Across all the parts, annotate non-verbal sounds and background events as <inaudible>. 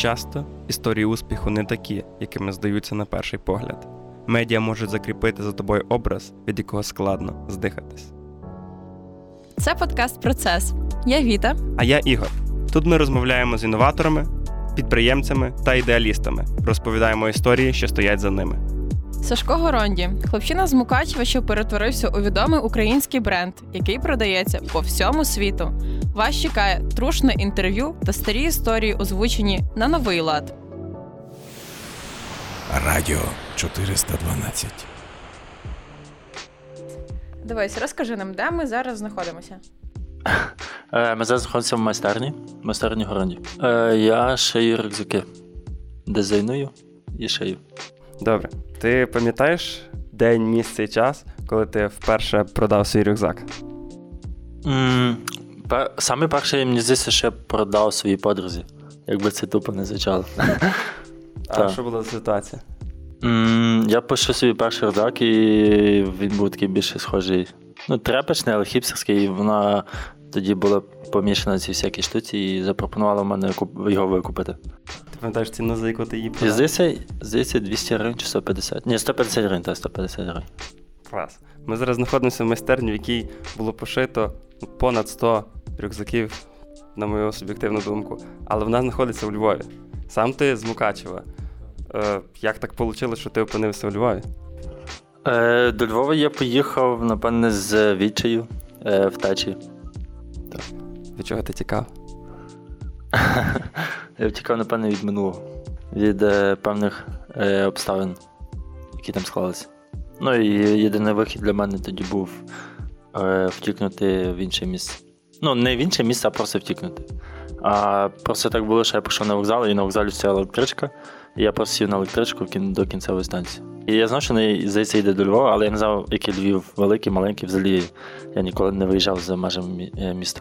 Часто історії успіху не такі, якими здаються на перший погляд. Медіа можуть закріпити за тобою образ, від якого складно здихатись. Це подкаст Процес. Я Віта. А я Ігор. Тут ми розмовляємо з інноваторами, підприємцями та ідеалістами, розповідаємо історії, що стоять за ними. Сашко Горонді, хлопчина з Мукачева, що перетворився у відомий український бренд, який продається по всьому світу. Вас чекає трушне інтерв'ю та старі історії, озвучені на новий лад. Радіо 412. Дивись, розкажи нам, де ми зараз знаходимося. Е, Ми зараз знаходимося в майстерні, в майстерні Горонді. Е, Я шию рюкзаки. Дизайную і шию. Добре, ти пам'ятаєш день, місце і час, коли ти вперше продав свій рюкзак? М, пе- Саме перше, мені здається, я продав своїй подрузі. Якби це тупо не звучало. А що була за ситуація? Я пишу собі перший рюкзак, і він був такий більше схожий. Ну, трепечний, але хіпстерський, і вона тоді була помішана ці всякі штуці і запропонувала мене його викупити. Ти пам'ятаєш ціну, за яку ти її продав? здається, здається, 200 гривень чи 150. Ні, 150 гривень, так, 150 гривень. Клас. Ми зараз знаходимося в майстерні, в якій було пошито понад 100 рюкзаків, на мою суб'єктивну думку. Але вона знаходиться у Львові. Сам ти з Мукачева. Е, як так вийшло, що ти опинився у Львові? Е, до Львова я поїхав, напевне, з відчаю е, втечі. Від чого ти тікав? <laughs> Я втікав, напевне, від минулого, від е, певних е, обставин, які там склалися. Ну і єдиний вихід для мене тоді був е, втікнути в інше місце. Ну, не в інше місце, а просто втікнути. А просто так було, що я пішов на вокзал, і на вокзалі стояла електричка, і я просто сів на електричку до кінцевої станції. І я знав, що не здається йде до Львова, але я не знав, який Львів великий, маленький, взагалі я ніколи не виїжджав за межами е, міста.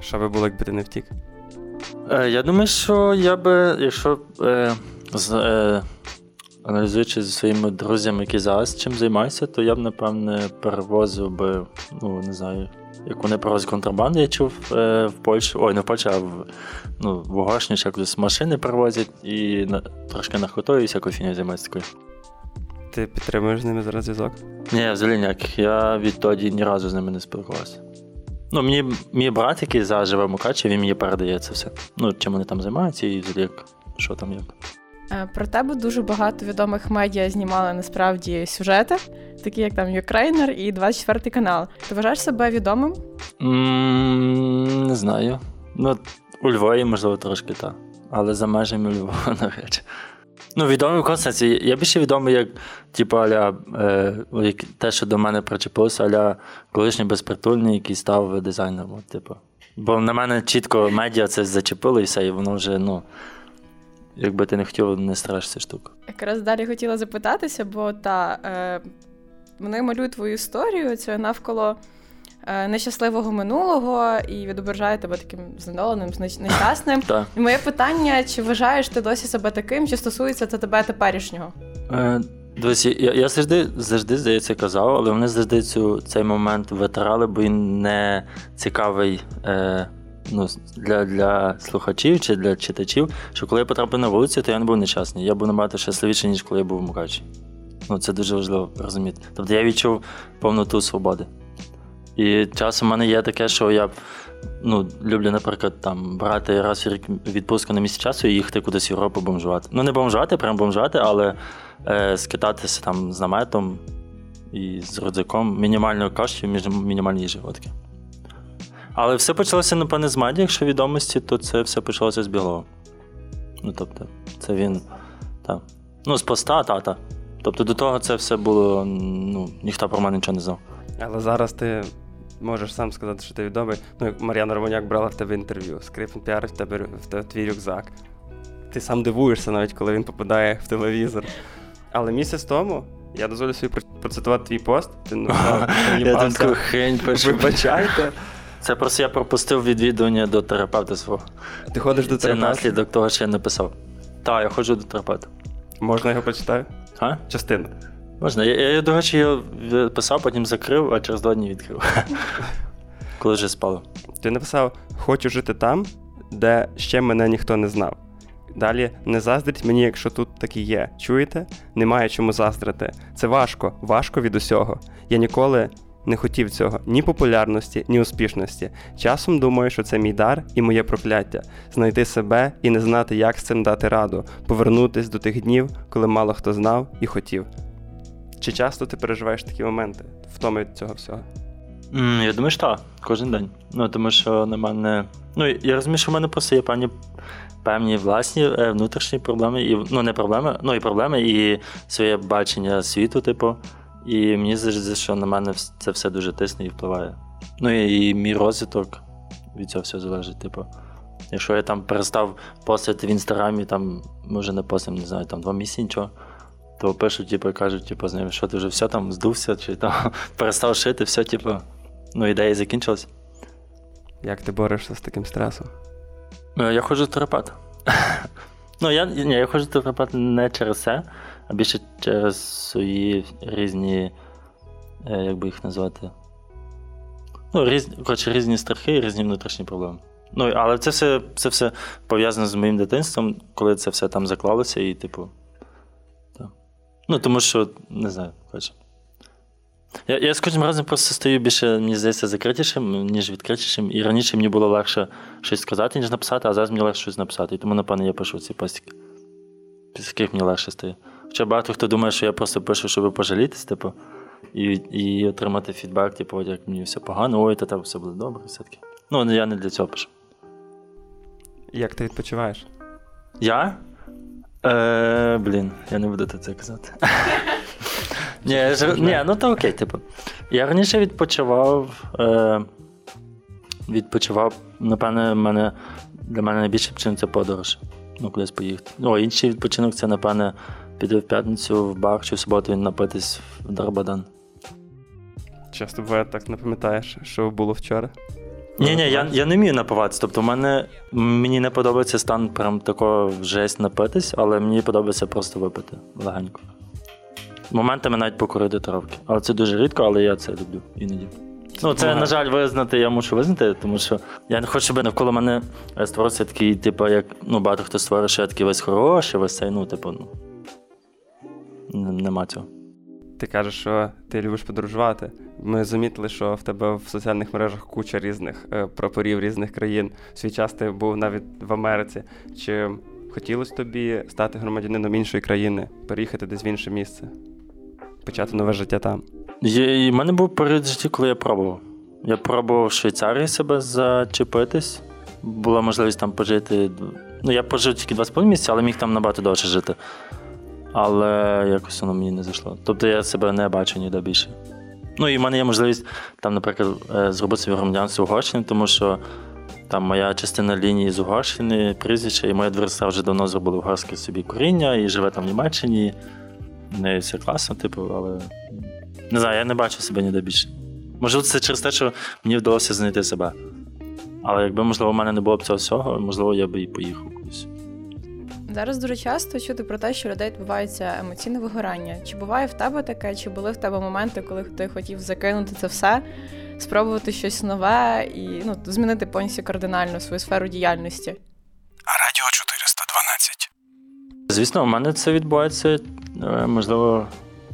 Що би було, якби ти не втік? Е, Я думаю, що я би, якщо е, з, е, аналізуючи зі своїми друзями, які зараз чим займаються, то я б, напевне, перевозив би, ну, не знаю, як вони перевозять контрабанду, я чув е, в Польщі, ой, не в Польщі, а в, ну, в Угорщині якось машини перевозять і на, трошки наркотою і всякою фінію займаються такою. Ти підтримуєш з ними зараз зв'язок? Ні, взагалі ніяких. Я відтоді ні разу з ними не спілкувався. Ну, мені мій брат, який зараз живе в Мукачеві, він мені передає це все. Ну, чим вони там займаються і взагалі як, що там як. Е, Про тебе дуже багато відомих медіа знімали насправді сюжети, такі як там Ukraїner і 24 канал. Ти вважаєш себе відомим? м не знаю. Ну, у Львові, можливо, трошки так. Але за межами Львова, <laughs> навряд. Ну, відомий в консенсі. Я більше відомий як, типу, аля, е, те, що до мене причепилося, аля колишній безпритульний, який став дизайнером. Типу. Бо на мене чітко медіа це зачепило і все, і воно вже, ну, якби ти не хотів, не страшся штука. Якраз далі хотіла запитатися, бо та е, вони малюють твою історію, це навколо е, нещасливого минулого і відображає тебе таким знедоленим, нещасним. <laughs> І моє питання: чи вважаєш ти досі себе таким, чи стосується це тебе теперішнього? Е, Дивись, я, я завжди, завжди, здається, казав, але вони завжди цю, цей момент витирали, бо він не цікавий е, ну, для, для слухачів чи для читачів, що коли я потрапив на вулицю, то я не був нещасний. Я був набагато щасливіший, ніж коли я був в Мукачі. Ну, це дуже важливо розуміти. Тобто я відчув повноту свободи. І часом в мене є таке, що я ну, люблю, наприклад, там брати раз в рік відпустку на місяць часу і їхати кудись в Європу бомжувати. Ну, не бомжувати, прям бомжувати, але е, скитатися там з наметом і з рюкзаком, мінімальною коштів, між мінімальні. Отаке. Але все почалося, напевне, з медіа, якщо відомості, то це все почалося з Білого. Ну, тобто, це він. Так. Ну, з поста, та-та. Тобто до того це все було, ну, ніхто про мене нічого не знав. Але зараз ти можеш сам сказати, що ти відомий. Ну, як Мар'яна Романяк брала в тебе інтерв'ю, Скрипін піарить в тебе в тебе твій рюкзак. Ти сам дивуєшся навіть, коли він попадає в телевізор. Але місяць тому я дозволю собі процитувати твій пост. Ти написав, <laughs> Я тут «Приїбався. таку хрень пишу. Вибачайте. Це просто я пропустив відвідування до терапевта свого. Ти ходиш до Це наслідок того, що я написав. Так, я ходжу до терапевта. Можна його прочитати? А? Частину. Можна. Я, я, до речі, його писав, потім закрив, а через два дні відкрив. <laughs> Коли вже спало. Ти написав: Хочу жити там, де ще мене ніхто не знав. Далі не заздріть мені, якщо тут таки є. Чуєте? Немає чому заздрити. Це важко, важко від усього. Я ніколи не хотів цього ні популярності, ні успішності. Часом думаю, що це мій дар і моє прокляття знайти себе і не знати, як з цим дати раду, повернутись до тих днів, коли мало хто знав і хотів. Чи часто ти переживаєш такі моменти, втоми від цього всього? М, Я думаю, що так, кожен день. Ну, тому що на мене. Ну, я розумію, що в мене просто є певні, певні власні е, внутрішні проблеми, і, ну, не проблеми, ну і проблеми, і своє бачення світу, типу. І мені здається, що на мене це все дуже тисне і впливає. Ну і, і мій розвиток від цього все залежить, типу. Якщо я там перестав постити в інстаграмі, там, може не постив, не знаю, там два місяці нічого, то пишуть, типу, кажуть, типу, з ним, що ти вже все там здувся, чи там <laughs> перестав шити, все, типу. Ну, ідея закінчилась. Як ти борешся з таким стресом? Е, Я ходжу в терапевт. <laughs> ну, я, ні, я ходжу в терапевт не через це, а більше через свої різні, е, як би їх назвати. Ну, різні, коротше, різні страхи і різні внутрішні проблеми. Ну, але це все, це все пов'язано з моїм дитинством, коли це все там заклалося, і, типу. Так. Ну, тому що, не знаю, коротше. Я, я з кожним разом просто стаю більше, мені здається, закритішим, ніж відкритішим. І раніше мені було легше щось сказати, ніж написати, а зараз мені легше щось написати. І тому, напевно, я пишу ці постіки. Після яких мені легше стає. Хоча багато хто думає, що я просто пишу, щоб пожалітись, типу, і, і отримати фідбек, типу, як мені все погано, ой, та тебе все буде добре, все-таки. Ну, я не для цього пишу. Як ти відпочиваєш? Я? Е, блін, я не буду це казати. <laughs> Ні, ж- ні, ну то окей, типу. Я раніше відпочивав. Е, відпочивав, напевне, мене, для мене найбільше причин це подорож. Ну, кудись поїхати. Ну, інший відпочинок це, напевне, піти в п'ятницю в бар чи в суботу і напитись в Дарбадан. Часто буває так не пам'ятаєш, що було вчора. Ні, ні, я, я не вмію напиватися. Тобто, в мене мені не подобається стан прям такого жесть напитись, але мені подобається просто випити легенько. Моментами навіть покурити травки. Але це дуже рідко, але я це люблю іноді. Ну, це, на жаль, визнати, я мушу визнати, тому що я не хочу, щоб навколо мене створився такий, типу, як ну, багато хто створює, що я такий весь хороший, весь цей, ну, типу, ну. Нема цього. Ти кажеш, що ти любиш подорожувати. Ми замітили, що в тебе в соціальних мережах куча різних е, прапорів різних країн. В свій час ти був навіть в Америці. Чи хотілося тобі стати громадянином іншої країни, переїхати десь в інше місце, почати нове життя там? Є, і в мене був період в житті, коли я пробував. Я пробував в Швейцарії себе зачепитись. Була можливість там пожити. Ну, я пожив тільки 2,5 місяці, але міг там набагато довше жити. Але якось воно мені не зайшло. Тобто я себе не бачу ніде більше. Ну і в мене є можливість там, наприклад, е, зробити собі громадянство Угорщини, тому що там моя частина лінії з Угорщини, прізвище, і моя дверця вже давно зробила угорське собі коріння і живе там в Німеччині. Неї все класно, типу, але не знаю, я не бачу себе ніде більше. Можливо, це через те, що мені вдалося знайти себе. Але якби, можливо, в мене не було б цього всього, можливо, я би і поїхав кудись. Зараз дуже часто чути про те, що людей відбувається емоційне вигорання. Чи буває в тебе таке, чи були в тебе моменти, коли ти хотів закинути це все, спробувати щось нове і ну, змінити повністю кардинально свою сферу діяльності? Радіо 412. Звісно, у мене це відбувається, можливо,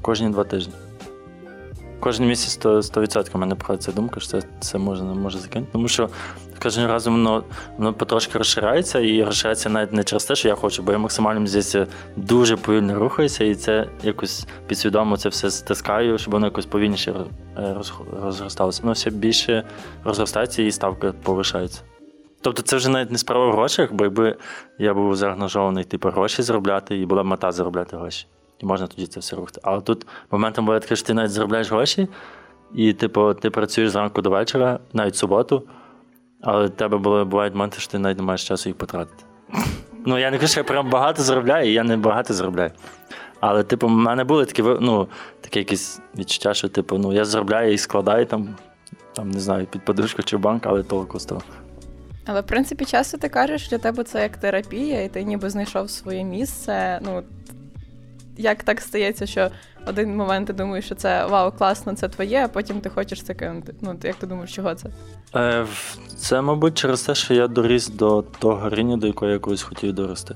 кожні два тижні. Кожен місяць 100%, 100% в мене проходить думка, що це, можна може закинути. Тому що кожен разом воно, воно потрошки розширяється і розширяється навіть не через те, що я хочу, бо я максимально здається дуже повільно рухаюся, і це якось підсвідомо це все стискаю, щоб воно якось повільніше е, роз- розросталося. Воно все більше розростається і ставка повишається. Тобто це вже навіть не справа в грошах, бо якби я був заангажований, типу, гроші заробляти, і була мета заробляти гроші. І можна тоді це все рухати. Але тут моментом буває таке, що ти навіть заробляєш гроші, і типу, ти працюєш зранку до вечора, навіть суботу, але в тебе були, бувають моменти, що ти навіть не маєш часу їх потратити. <laughs> Ну, я не кажу, що я прям багато заробляю, і я не багато заробляю. Але, типу, в мене були такі, ну, таке якісь відчуття, що, типу, ну, я заробляю і складаю там, там, не знаю, під подушку чи в банк, але толку з того. Але в принципі, часто ти кажеш, для тебе це як терапія, і ти ніби знайшов своє місце. Ну як так стається, що один момент ти думаєш, що це вау, класно, це твоє, а потім ти хочеш це кинути. Ну, як ти думаєш, чого це? Е, Це, мабуть, через те, що я доріс до того рівня, до якого я колись хотів дорости.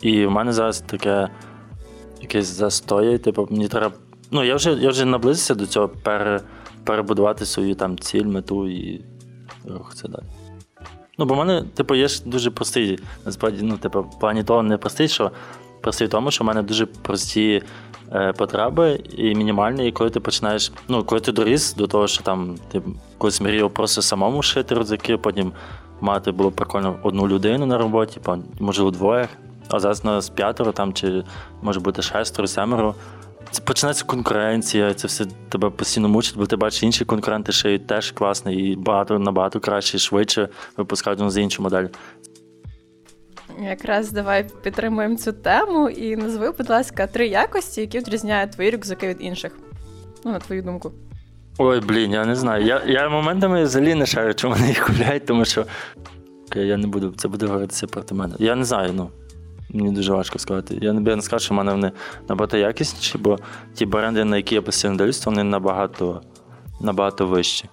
І в мене зараз таке якесь застоє, типу, мені треба. Ну, я вже, я вже наблизився до цього пере, перебудувати свою там ціль, мету і рухатися далі. Ну, бо в мене, типу, є ж дуже простий, насправді, ну, типу, в плані того не простий, що простий в тому, що в мене дуже прості е, потреби і мінімальні, і коли ти починаєш, ну, коли ти доріс до того, що там ти колись мріяв просто самому шити рюкзаки, потім мати було прикольно одну людину на роботі, можливо, двоє, а зараз нас п'ятеро там, чи може бути шестеро, семеро. Це починається конкуренція, це все тебе постійно мучить, бо ти бачиш, інші конкуренти шиють теж класно і багато набагато краще, швидше випускають з іншу модель. Якраз давай підтримуємо цю тему і назви, будь ласка, три якості, які відрізняють твої рюкзаки від інших. Ну, на твою думку. Ой, блін, я не знаю. Я, я моментами взагалі не шарю, чому вони їх купляють, тому що я не буду, це буде говоритися проти мене. Я не знаю, ну. Мені дуже важко сказати. Я не, я не скажу, що в мене вони набагато якісніші, бо ті бренди, на які я постійно дивлюсь, вони набагато, набагато вищі.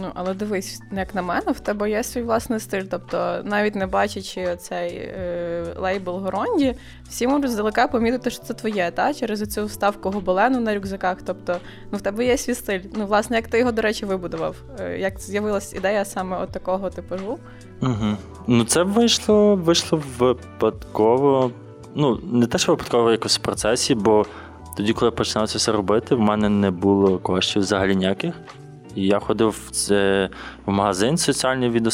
Ну, але дивись, як на мене, в тебе є свій власний стиль. Тобто, навіть не бачачи цей е, лейбл Горонді, всі можуть здалека помітити, що це твоє, та? через цю вставку гобелену на рюкзаках. Тобто, ну в тебе є свій стиль. Ну, власне, як ти його, до речі, вибудував? Е, як з'явилась ідея саме от такого типажу? Угу. Ну, це вийшло, вийшло випадково. Ну, не те, що випадково якось в процесі, бо тоді, коли я починав це все робити, в мене не було коштів взагалі ніяких. І я ходив в, магазин соціальний від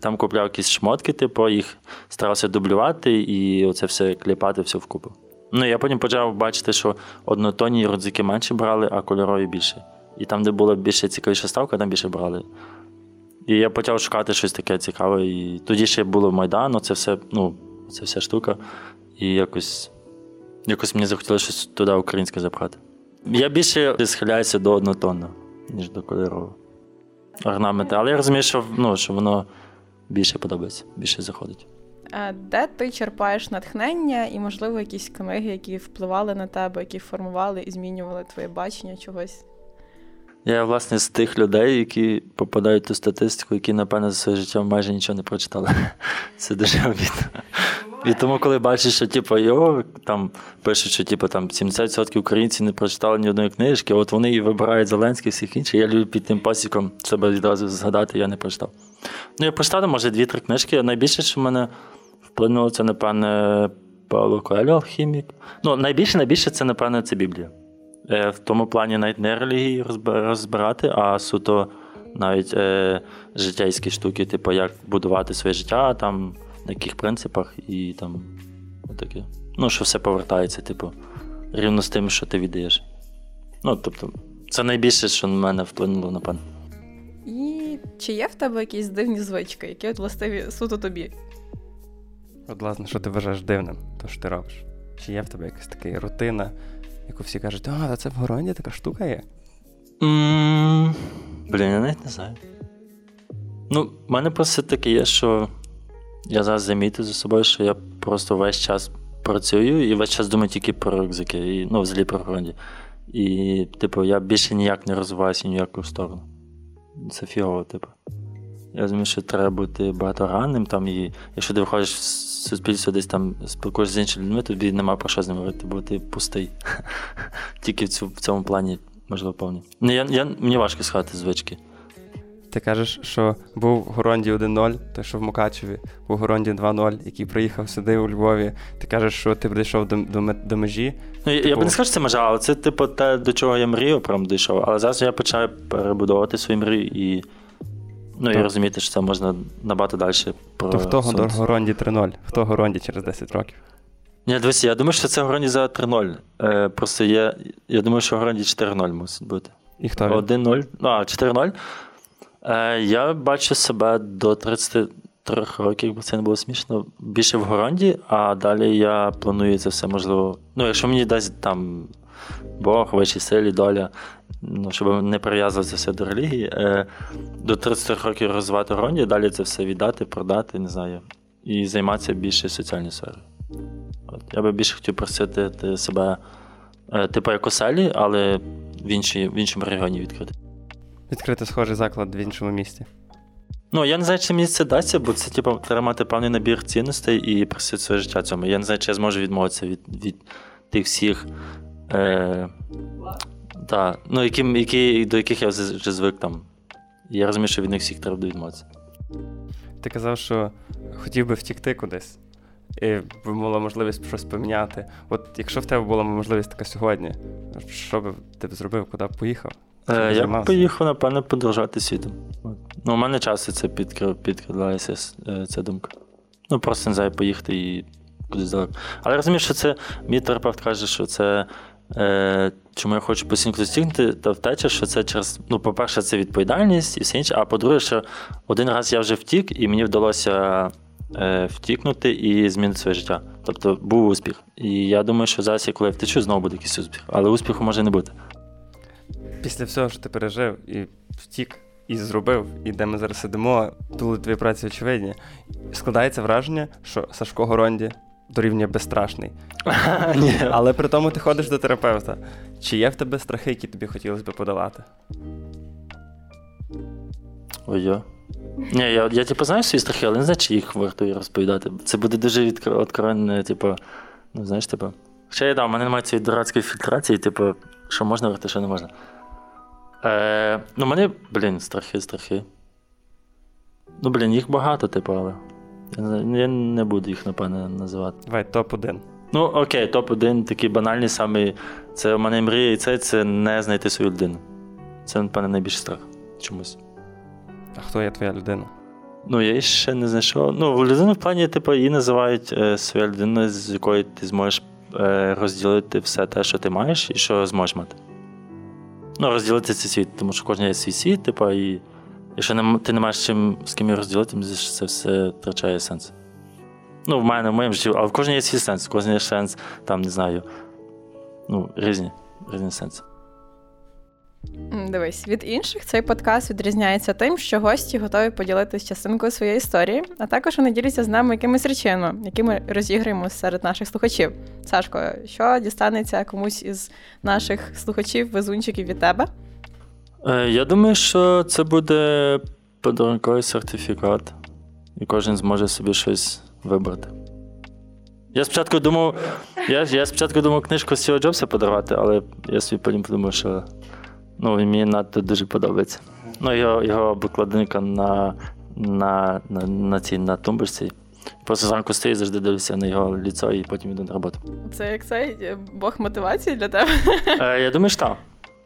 там купляв якісь шмотки, типу, їх старався дублювати і оце все кліпати все вкупу. Ну, я потім почав бачити, що однотонні рюкзаки менше брали, а кольорові більше. І там, де була більше цікавіша ставка, там більше брали. І я почав шукати щось таке цікаве. І тоді ще було Майдан, це все, ну, це вся штука. І якось, якось мені захотілося щось туди українське запхати. Я більше схиляюся до однотонного, ніж до кольорового. Орнаменти. Але я розумію, що, ну, що воно більше подобається, більше заходить. А де ти черпаєш натхнення і, можливо, якісь книги, які впливали на тебе, які формували і змінювали твоє бачення чогось? Я, власне, з тих людей, які попадають ту статистику, які, напевно, за своє життя майже нічого не прочитали. <laughs> Це дуже обідно. І тому, коли бачиш, що типу, його там пишуть, що типу, там 70% українців не прочитали ні одної книжки, от вони і вибирають Зеленський всіх інших. Я люблю під тим пасіком себе відразу згадати, я не прочитав. Ну, я прочитав, може, дві-три книжки. Найбільше, що в мене вплинуло, це, напевне, Павло Коелho, алхімік. Ну, найбільше, найбільше це, напевне, це Біблія. Е, В тому плані навіть не релігії розб- розбирати, а суто навіть е, життєйські штуки, типу, як будувати своє життя, там, на яких принципах і там таке. Ну, що все повертається, типу, рівно з тим, що ти віддаєш. Ну, тобто, це найбільше, що на мене вплинуло, напевно. І чи є в тебе якісь дивні звички, які от властиві суто тобі? От, власне, що ти вважаєш дивним, то що ти робиш? Чи є в тебе якась така рутина, яку всі кажуть, а, це в Горонді така штука є? м Блін, я навіть не знаю. Ну, в мене просто таке є, що я зараз замітив за собою, що я просто весь час працюю і весь час думаю тільки про рюкзаки, і, ну, взагалі про гронді. І, типу, я більше ніяк не розвиваюся ні в яку сторону. Це фігово, типу. Я розумію, що треба бути багаторганним, там, і якщо ти виходиш в суспільство, десь там спілкуєшся з іншими людьми, тобі нема про що з ними говорити, бо ти пустий. <laughs> Тільки в, цьому плані, можливо, повні. Ну, я, я, мені важко сказати звички. Ти кажеш, що був в Горонді 1-0, той, що в Мукачеві, був в Горонді 2-0, який приїхав сюди у Львові. Ти кажеш, що ти прийшов до, до, до межі. Ну, я, я Типу- б не сказав, що це межа, але це типу те, до чого я мрію, прям дійшов. Але зараз я почав перебудовувати свої мрії і. Ну, і розуміти, що це можна набагато далі про. То хто до Горонді 3-0? Хто Горонді через 10 років? Ні, дивися, я думаю, що це Гороні за 3-0. Е, просто є. Я думаю, що Гороні 4-0 мусить бути. І хто 1-0. А, 4-0. Е, я бачу себе до 33 років, бо це не було смішно. Більше в Горонді, а далі я планую це все можливо. Ну, якщо мені дасть там Бог, вищі силі, доля, ну, щоб не прив'язувати це все до релігії. Е, до 33 років розвивати Горонді, далі це все віддати, продати, не знаю. І займатися більше соціальною сферою. От. Я би більше хотів просити себе, е, типу як оселі, але в, іншій, в іншому регіоні відкрити. Відкрити схожий заклад в іншому місті. Ну, я не знаю, чи мені це дасться, бо це типу, треба мати певний набір цінностей і присвятити своє життя цьому. Я не знаю, чи я зможу відмовитися від від тих всіх, е, та, ну, які, які, до яких я вже, звик там. Я розумію, що від них всіх треба відмовитися. Ти казав, що хотів би втікти кудись, і була можливість щось поміняти. От якщо в тебе була можливість така сьогодні, що би ти б зробив, куди б поїхав? Е, я б поїхав, напевно, подорожати світом. Ну, у мене часто це підкрадається е, ця думка. Ну, просто не знаю, поїхати і кудись далеко. Але розумію, що це мій терапевт каже, що це. Е, Чому я хочу постійно достигнути, та втеча, що це через. Ну, по-перше, це відповідальність і все інше. А по-друге, що один раз я вже втік, і мені вдалося е, втікнути і змінити своє життя. Тобто був успіх. І я думаю, що зараз, коли я втечу, знову буде якийсь успіх. Але успіху може не бути. Після всього, що ти пережив і втік, і зробив, і де ми зараз сидимо, були твої праці очевидні. Складається враження, що Сашко Горонді дорівнює безстрашний. <laughs> Але при тому ти ходиш до терапевта. Чи є в тебе страхи, які тобі хотілося б подолати? Ой, я. Ні, я, я типу, знаю свої страхи, але не знаю, чи їх варто розповідати. Це буде дуже відкровенне, типу, ну, знаєш, типу. Хоча я да, у мене немає цієї дурацької фільтрації, типу, що можна говорити, що не можна. Е, Ну, мене, блін, страхи, страхи. Ну, блін, їх багато, типу, але. Я, не буду їх, напевне, називати. Давай, топ-1. Ну, окей, топ-1 такий банальний самий. Це у мене мрія, і це це не знайти свою людину. Це, напевне, найбільший страх чомусь. А хто є твоя людина? Ну, я її ще не знайшов. Ну, людину в плані, типу, її називають е, своя людина, з якою ти зможеш е, розділити все те, що ти маєш, і що зможеш мати. Ну, розділити цей світ, тому що кожен є свій світ, типу, і якщо не, ти не маєш чим з ким розділити, це все втрачає сенс. Ну, в мене, в моєму житті, але в кожній є свій сенс, кожній є сенс, там, не знаю, ну, різні, різні сенси. Дивись, від інших цей подкаст відрізняється тим, що гості готові поділитися частинкою своєї історії, а також вони діляться з нами якимись речами, які ми розіграємо серед наших слухачів. Сашко, що дістанеться комусь із наших слухачів, везунчиків від тебе? Е, я думаю, що це буде подарунковий сертифікат, і кожен зможе собі щось вибрати. Я спочатку думав, я я спочатку думав книжку Стіва Джобса подарувати, але я собі потім подумав, що ну, мені надто дуже подобається. Ну, його його обкладинка на на, на, на цій на тумбочці. Просто зранку стою, завжди дивлюся на його ліцо і потім йду на роботу. Це як цей Бог мотивації для тебе? Е, Я думаю, що так.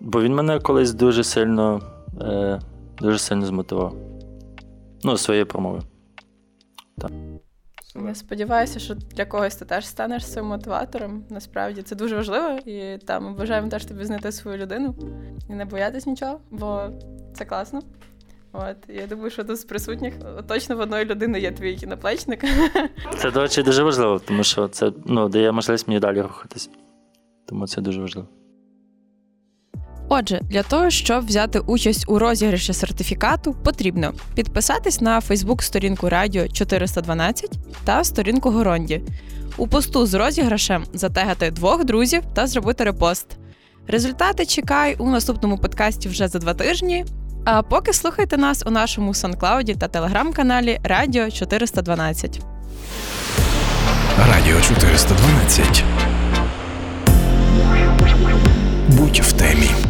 Бо він мене колись дуже сильно е, дуже сильно змотивував. Ну, своєю промовою. Так. Я сподіваюся, що для когось ти теж станеш цим мотиватором. Насправді це дуже важливо, і там бажаємо теж тобі знайти свою людину і не боятись нічого, бо це класно. От я думаю, що тут з присутніх точно в одної людини є твій кіноплечник. <laughs> Це, до речі, дуже важливо, тому що це ну, дає можливість мені далі рухатись. Тому це дуже важливо. Отже, для того, щоб взяти участь у розіграші сертифікату, потрібно підписатись на Фейсбук-сторінку Радіо 412 та сторінку Горонді. У посту з розіграшем затегати двох друзів та зробити репост. Результати чекай у наступному подкасті вже за два тижні. А поки слухайте нас у нашому санклауді та телеграм-каналі Радіо 412. Радіо 412. Будь в темі.